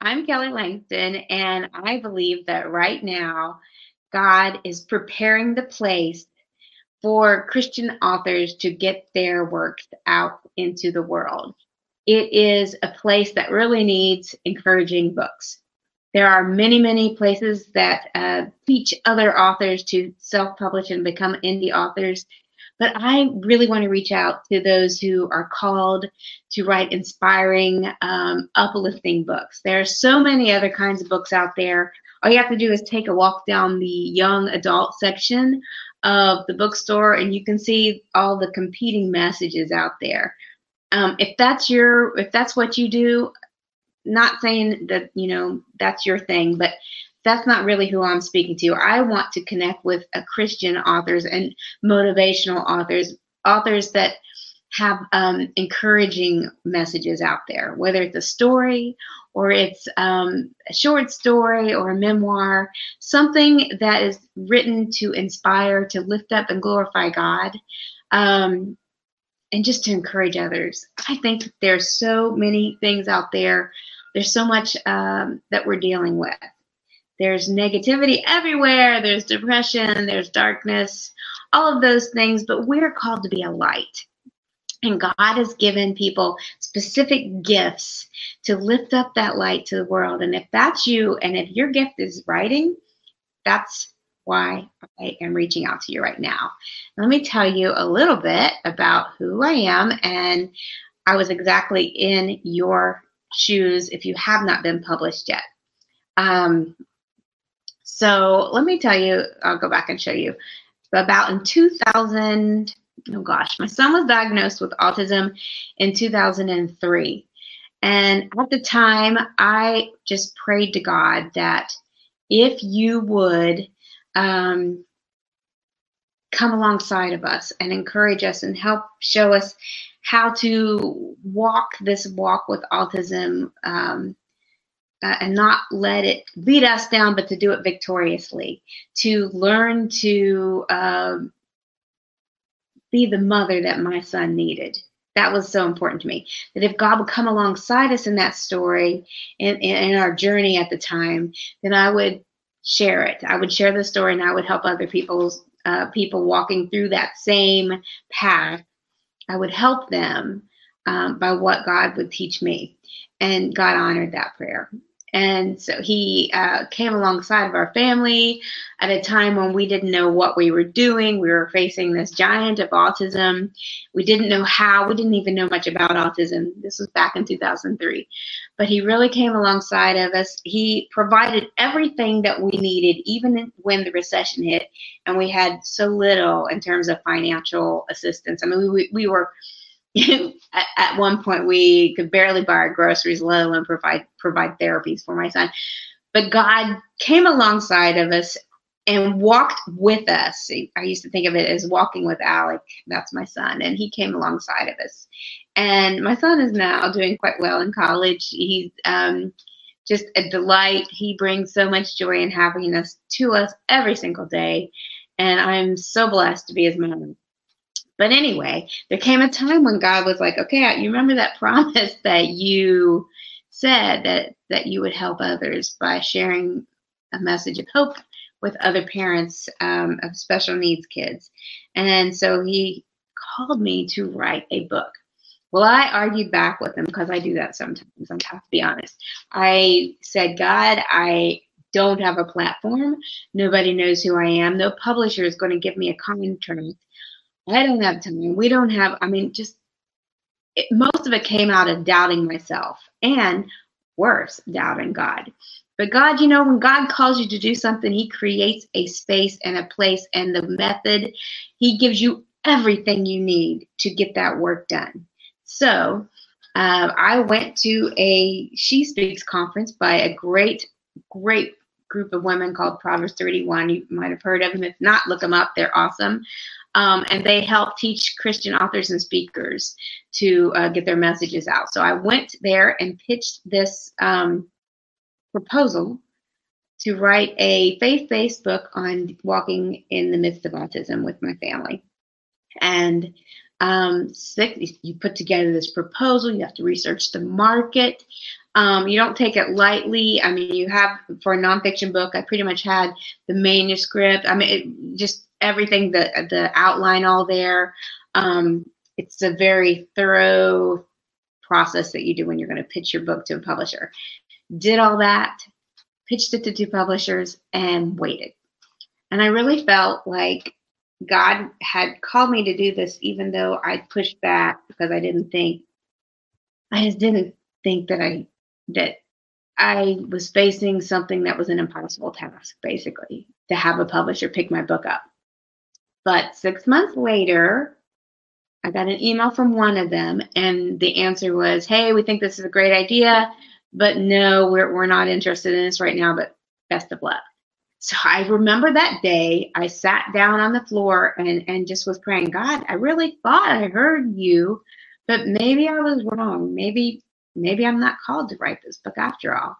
I'm Kelly Langston, and I believe that right now God is preparing the place for Christian authors to get their works out into the world. It is a place that really needs encouraging books. There are many, many places that uh, teach other authors to self publish and become indie authors. But I really want to reach out to those who are called to write inspiring, um, uplifting books. There are so many other kinds of books out there. All you have to do is take a walk down the young adult section of the bookstore and you can see all the competing messages out there. Um, if that's your, if that's what you do, not saying that you know that's your thing but that's not really who i'm speaking to. I want to connect with a christian authors and motivational authors authors that have um, encouraging messages out there whether it's a story or it's um, a short story or a memoir something that is written to inspire to lift up and glorify god um, and just to encourage others. I think there's so many things out there. There's so much um, that we're dealing with. There's negativity everywhere. There's depression. There's darkness, all of those things. But we're called to be a light. And God has given people specific gifts to lift up that light to the world. And if that's you, and if your gift is writing, that's why I am reaching out to you right now. Let me tell you a little bit about who I am. And I was exactly in your shoes if you have not been published yet. Um, so let me tell you, I'll go back and show you. About in 2000, oh gosh, my son was diagnosed with autism in 2003. And at the time, I just prayed to God that if you would um, come alongside of us and encourage us and help show us how to walk this walk with autism um, uh, and not let it lead us down, but to do it victoriously, to learn to um, be the mother that my son needed. That was so important to me. That if God would come alongside us in that story and in, our journey at the time, then I would share it. I would share the story and I would help other people's uh, people walking through that same path I would help them um, by what God would teach me. And God honored that prayer. And so he uh, came alongside of our family at a time when we didn't know what we were doing. We were facing this giant of autism. We didn't know how, we didn't even know much about autism. This was back in 2003. But he really came alongside of us. He provided everything that we needed, even when the recession hit and we had so little in terms of financial assistance. I mean, we, we were at, at, one point we could barely buy our groceries, let alone provide provide therapies for my son. But God came alongside of us and walked with us. I used to think of it as walking with Alec. That's my son, and he came alongside of us. And my son is now doing quite well in college. He's um, just a delight. He brings so much joy and happiness to us every single day, and I'm so blessed to be his mom. But anyway, there came a time when God was like, okay, you remember that promise that you said that, that you would help others by sharing a message of hope with other parents um, of special needs kids. And so he called me to write a book. Well, I argued back with him because I do that sometimes. I have to be honest. I said, God, I don't have a platform. Nobody knows who I am. No publisher is going to give me a contract I don't have time. We don't have, I mean, just it, most of it came out of doubting myself and worse, doubting God. But God, you know, when God calls you to do something, He creates a space and a place and the method. He gives you everything you need to get that work done. So uh, I went to a She Speaks conference by a great, great group of women called Proverbs 31. You might have heard of them. If not, look them up. They're awesome. Um, and they help teach Christian authors and speakers to uh, get their messages out. So I went there and pitched this um, proposal to write a faith-based book on walking in the midst of autism with my family. And um, six, you put together this proposal. You have to research the market. Um, you don't take it lightly. I mean, you have for a nonfiction book. I pretty much had the manuscript. I mean, it, just everything, the the outline, all there. Um, it's a very thorough process that you do when you're going to pitch your book to a publisher. Did all that, pitched it to two publishers, and waited. And I really felt like God had called me to do this, even though I pushed back because I didn't think, I just didn't think that I that I was facing something that was an impossible task, basically, to have a publisher pick my book up. But six months later, I got an email from one of them, and the answer was, Hey, we think this is a great idea, but no, we're, we're not interested in this right now, but best of luck. So I remember that day, I sat down on the floor and, and just was praying, God, I really thought I heard you, but maybe I was wrong. Maybe, maybe I'm not called to write this book after all.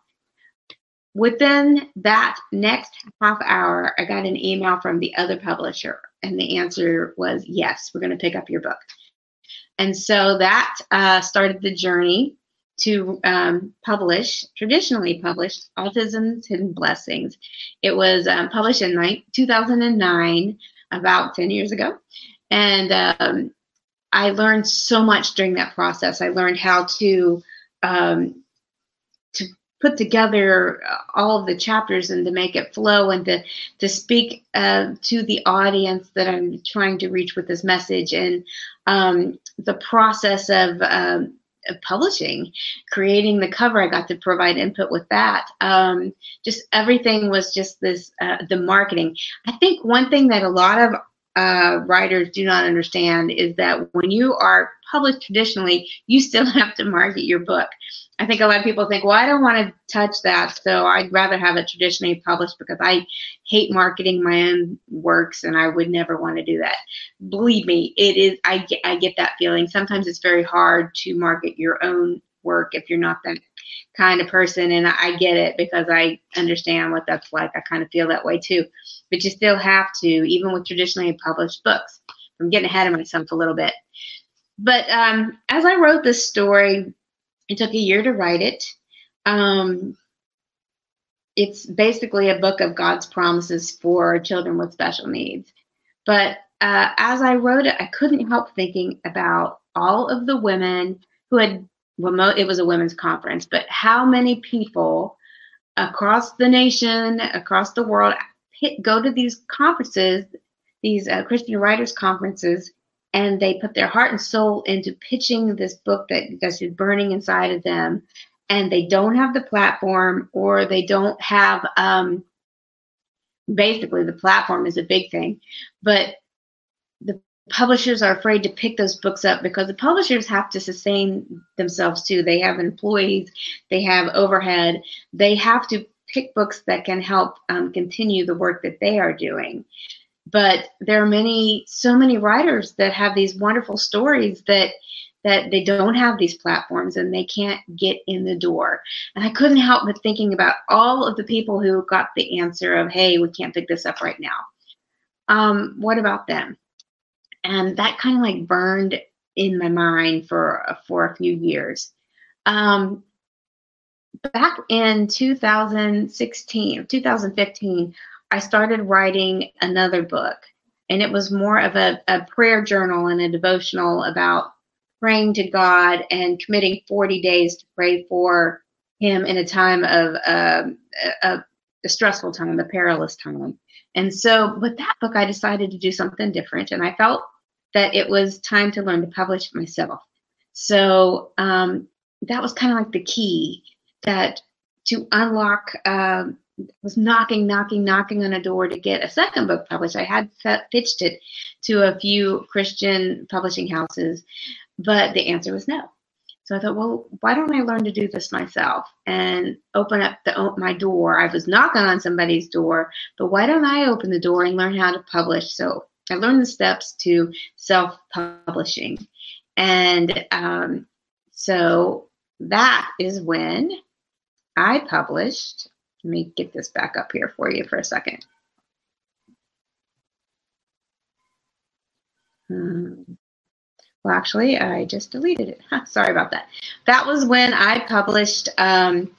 Within that next half hour, I got an email from the other publisher, and the answer was yes, we're going to pick up your book. And so that uh, started the journey to um, publish, traditionally published, Autism's Hidden Blessings. It was um, published in 2009, about 10 years ago. And um, I learned so much during that process. I learned how to um, put together all of the chapters and to make it flow and to to speak uh, to the audience that I'm trying to reach with this message and um, the process of um, publishing, creating the cover. I got to provide input with that. Um, just everything was just this uh, the marketing. I think one thing that a lot of uh, writers do not understand is that when you are published traditionally, you still have to market your book. I think a lot of people think, well, I don't want to touch that, so I'd rather have it traditionally published because I hate marketing my own works and I would never want to do that. Believe me, it is. I I get that feeling. Sometimes it's very hard to market your own work if you're not that kind of person, and I get it because I understand what that's like. I kind of feel that way too, but you still have to, even with traditionally published books. I'm getting ahead of myself a little bit. But um, as I wrote this story, it took a year to write it. Um, it's basically a book of God's promises for children with special needs. But uh, as I wrote it, I couldn't help thinking about all of the women who had, well, it was a women's conference, but how many people across the nation, across the world, go to these conferences, these uh, Christian writers conferences, and they put their heart and soul into pitching this book that that's burning inside of them and they don't have the platform or they don't have um, basically the platform is a big thing but the publishers are afraid to pick those books up because the publishers have to sustain themselves too. They have employees they have overhead. They have to pick books that can help um, continue the work that they are doing. But there are many so many writers that have these wonderful stories that that they don't have these platforms and they can't get in the door. And i couldn't help but thinking about all of the people who got the answer of hey we can't pick this up right now. Um, what about them and that kind of like burned in my mind for for a few years um, back in 2016 2015 I started writing another book, and it was more of a, a prayer journal and a devotional about praying to God and committing 40 days to pray for Him in a time of uh, a, a stressful time, a perilous time. And so, with that book, I decided to do something different, and I felt that it was time to learn to publish myself. So um, that was kind of like the key that to unlock um, was knocking, knocking, knocking on a door to get a second book published. I had pitched it to a few Christian publishing houses, but the answer was no. So I thought, well, why don't I learn to do this myself and open up the, my door? I was knocking on somebody's door, but why don't I open the door and learn how to publish? So I learned the steps to self-publishing, and um, so that is when I published let me get this back up here for you for a second. Hmm. well, actually, I just deleted it. Sorry about that. That was when I published um,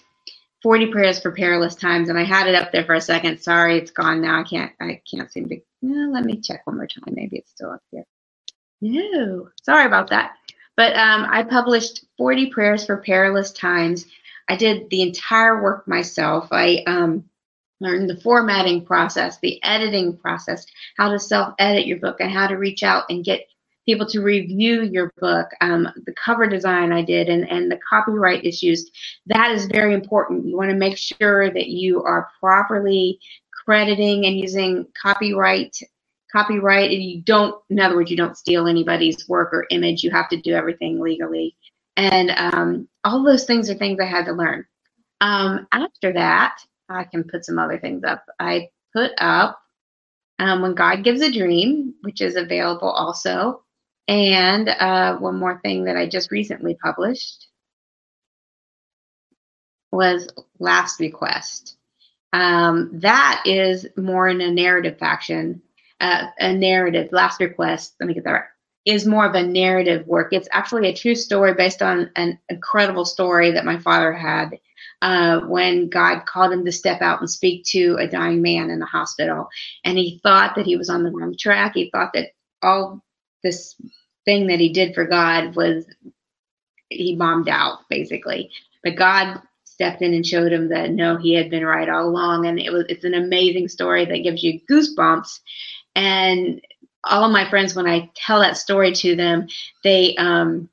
40 prayers for perilous times, and I had it up there for a second. Sorry, it's gone now. I can't. I can't seem to. No, let me check one more time. Maybe it's still up here. No, sorry about that. But um, I published 40 prayers for perilous times. I did the entire work myself. I um, learned the formatting process, the editing process, how to self edit your book, and how to reach out and get people to review your book, um, the cover design I did, and, and the copyright issues. That is very important. You want to make sure that you are properly crediting and using copyright copyright and you don't in other words you don't steal anybody's work or image you have to do everything legally. And um, all those things are things i had to learn. Um, after that i can put some other things up. I put up um, when god gives a dream which is available also. And uh, one more thing that I just recently published was Last Request. Um, that is more in a narrative faction. Uh, a narrative, Last Request, let me get that right, is more of a narrative work. It's actually a true story based on an incredible story that my father had uh, when God called him to step out and speak to a dying man in the hospital. And he thought that he was on the wrong track. He thought that all this thing that he did for God was he bombed out basically. But God stepped in and showed him that no, he had been right all along, and it was it's an amazing story that gives you goosebumps. And all of my friends, when I tell that story to them, they um,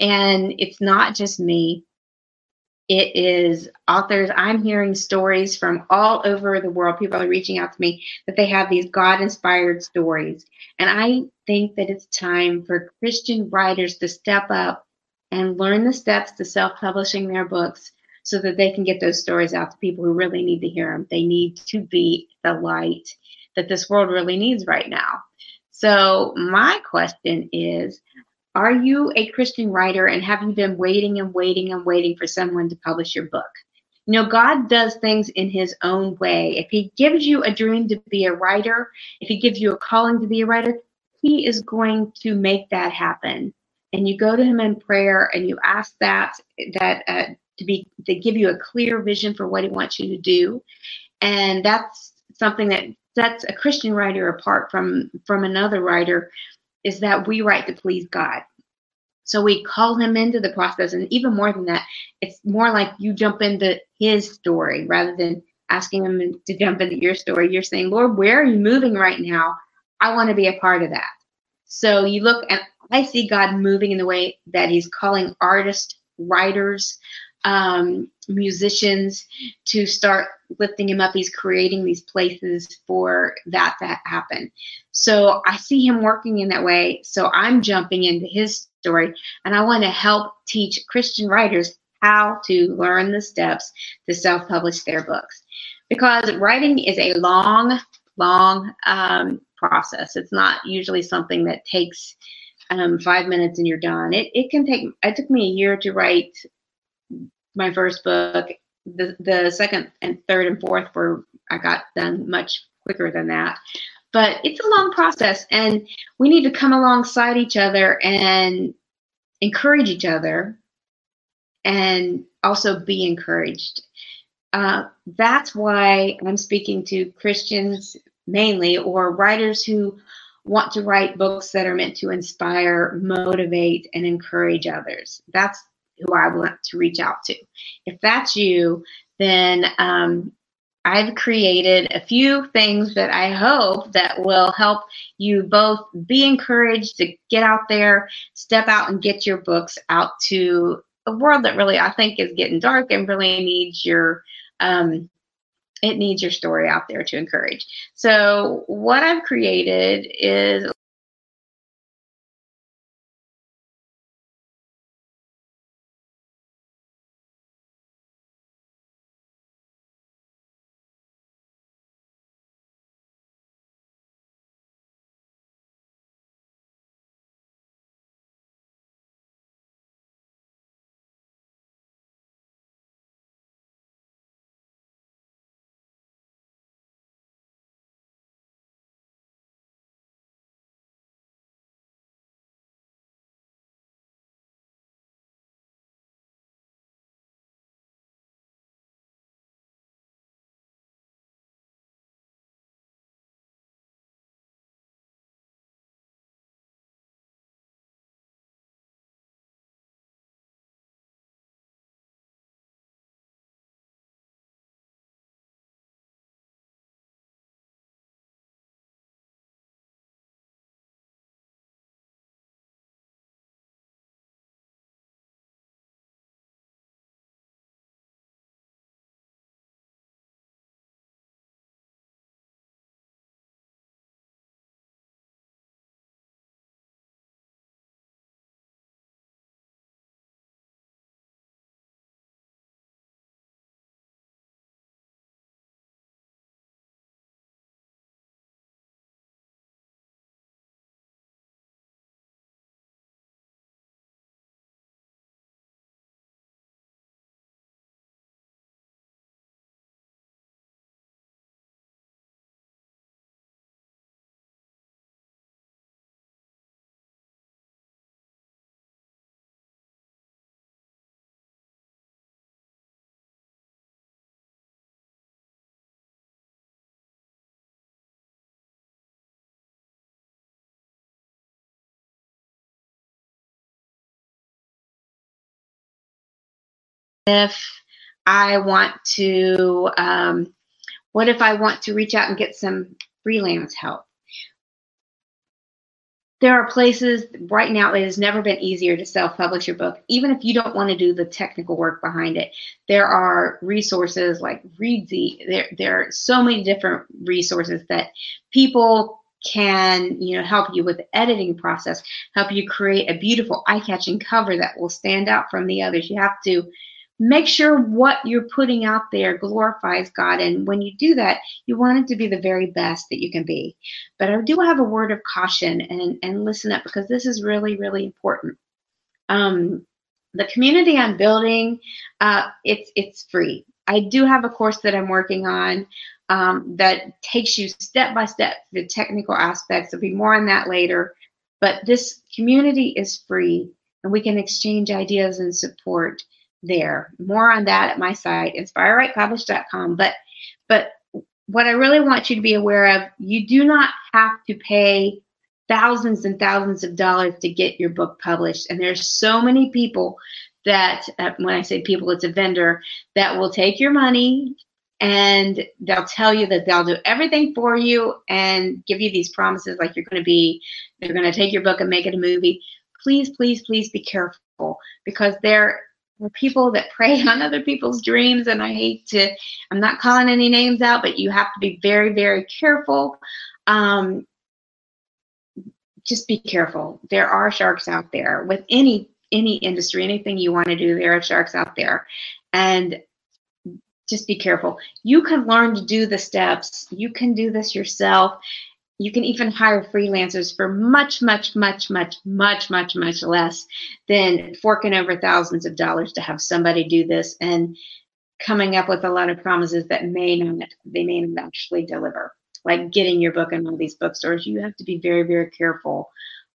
And it's not just me, it is authors. I'm hearing stories from all over the world. People are reaching out to me that they have these God inspired stories. And I think that it's time for Christian writers to step up and learn the steps to self publishing their books so that they can get those stories out to people who really need to hear them. They need to be the light that this world really needs right now. So, my question is are you a Christian writer and have you been waiting and waiting and waiting for someone to publish your book? You know, God does things in his own way. If he gives you a dream to be a writer, if he gives you a calling to be a writer, he is going to make that happen. And you go to him in prayer and you ask that that uh, to be to give you a clear vision for what he wants you to do. And that's something that sets a Christian writer apart from from another writer is that we write to please God. So we call him into the process. And even more than that, it's more like you jump into his story rather than asking him to jump into your story. You're saying, Lord, where are you moving right now? I want to be a part of that. So you look and I see God moving in the way that he's calling artists, writers, um, musicians to start lifting him up. He's creating these places for that to happen. So I see him working in that way. So I'm jumping into his story and I want to help teach Christian writers how to learn the steps to self publish their books. Because writing is a long, long um, process. It's not usually something that takes um, five minutes and you're done. It, it can take, it took me a year to write my first book. The, the second and third and fourth were, I got done much quicker than that. But it's a long process, and we need to come alongside each other and encourage each other and also be encouraged. Uh, that's why I'm speaking to Christians mainly or writers who want to write books that are meant to inspire, motivate, and encourage others. That's who I want to reach out to. If that's you, then um, I've created a few things that I hope that will help you both be encouraged to get out there, step out and get your books out to a world that really I think is getting dark and really needs your um, it needs your story out there to encourage. So what I've created is if I want to, um, what if I want to reach out and get some freelance help? there are places right now it has never been easier to self-publish your book even if you don't want to do the technical work behind it there are resources like reedsy there, there are so many different resources that people can you know help you with the editing process help you create a beautiful eye-catching cover that will stand out from the others you have to make sure what you're putting out there glorifies God. And when you do that, you want it to be the very best that you can be. But I do have a word of caution and, and listen up because this is really, really important. Um, the community I'm building, uh, it's it's free. I do have a course that I'm working on um, that takes you step by step the technical aspects. There'll be more on that later. But this community is free, and we can exchange ideas and support there. More on that at my site, inspirewritepublish.com. But but what I really want you to be aware of, you do not have to pay thousands and thousands of dollars to get your book published. And there's so many people that, uh, when I say people, it's a vendor that will take your money and they'll tell you that they'll do everything for you and give you these promises like you're going to be, they're going to take your book and make it a movie. Please, please, please be careful because there are people that prey on other people's dreams and i hate to i'm not calling any names out but you have to be very very careful. Um, just be careful. There are sharks out there with any any industry anything you want to do there are sharks out there. And just be careful. You can learn to do the steps. You can do this yourself you can even hire freelancers for much, much, much, much, much, much, much less than forking over thousands of dollars to have somebody do this and coming up with a lot of promises that may not they may not actually deliver. Like getting your book in all these bookstores, you have to be very, very careful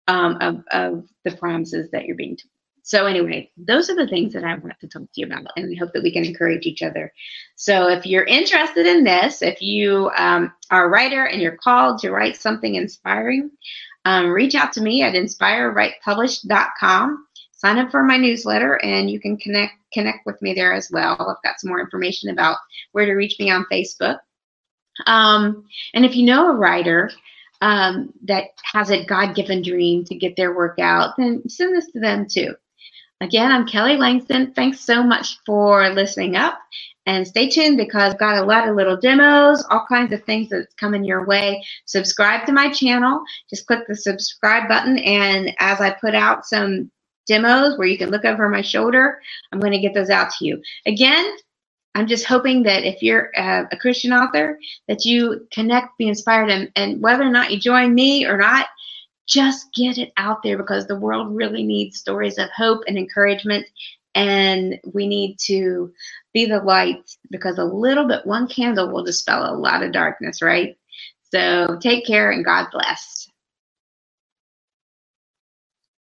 um, of, of the promises that you're being so anyway, those are the things that I want to talk to you about, and we hope that we can encourage each other. So if you're interested in this, if you um, are a writer and you're called to write something inspiring, um, reach out to me at inspirewritepublish.com. Sign up for my newsletter, and you can connect connect with me there as well. I've got some more information about where to reach me on Facebook. Um, and if you know a writer um, that has a God given dream to get their work out, then send this to them too. Again, I'm Kelly Langston. Thanks so much for listening up. And stay tuned because I've got a lot of little demos, all kinds of things that's coming your way. Subscribe to my channel. Just click the subscribe button. And as I put out some demos where you can look over my shoulder, I'm going to get those out to you. Again, I'm just hoping that if you're a, a Christian author, that you connect, be inspired, and, and whether or not you join me or not, just get it out there because the world really needs stories of hope and encouragement. And we need to be the light because a little bit, one candle will dispel a lot of darkness, right? So take care and God bless.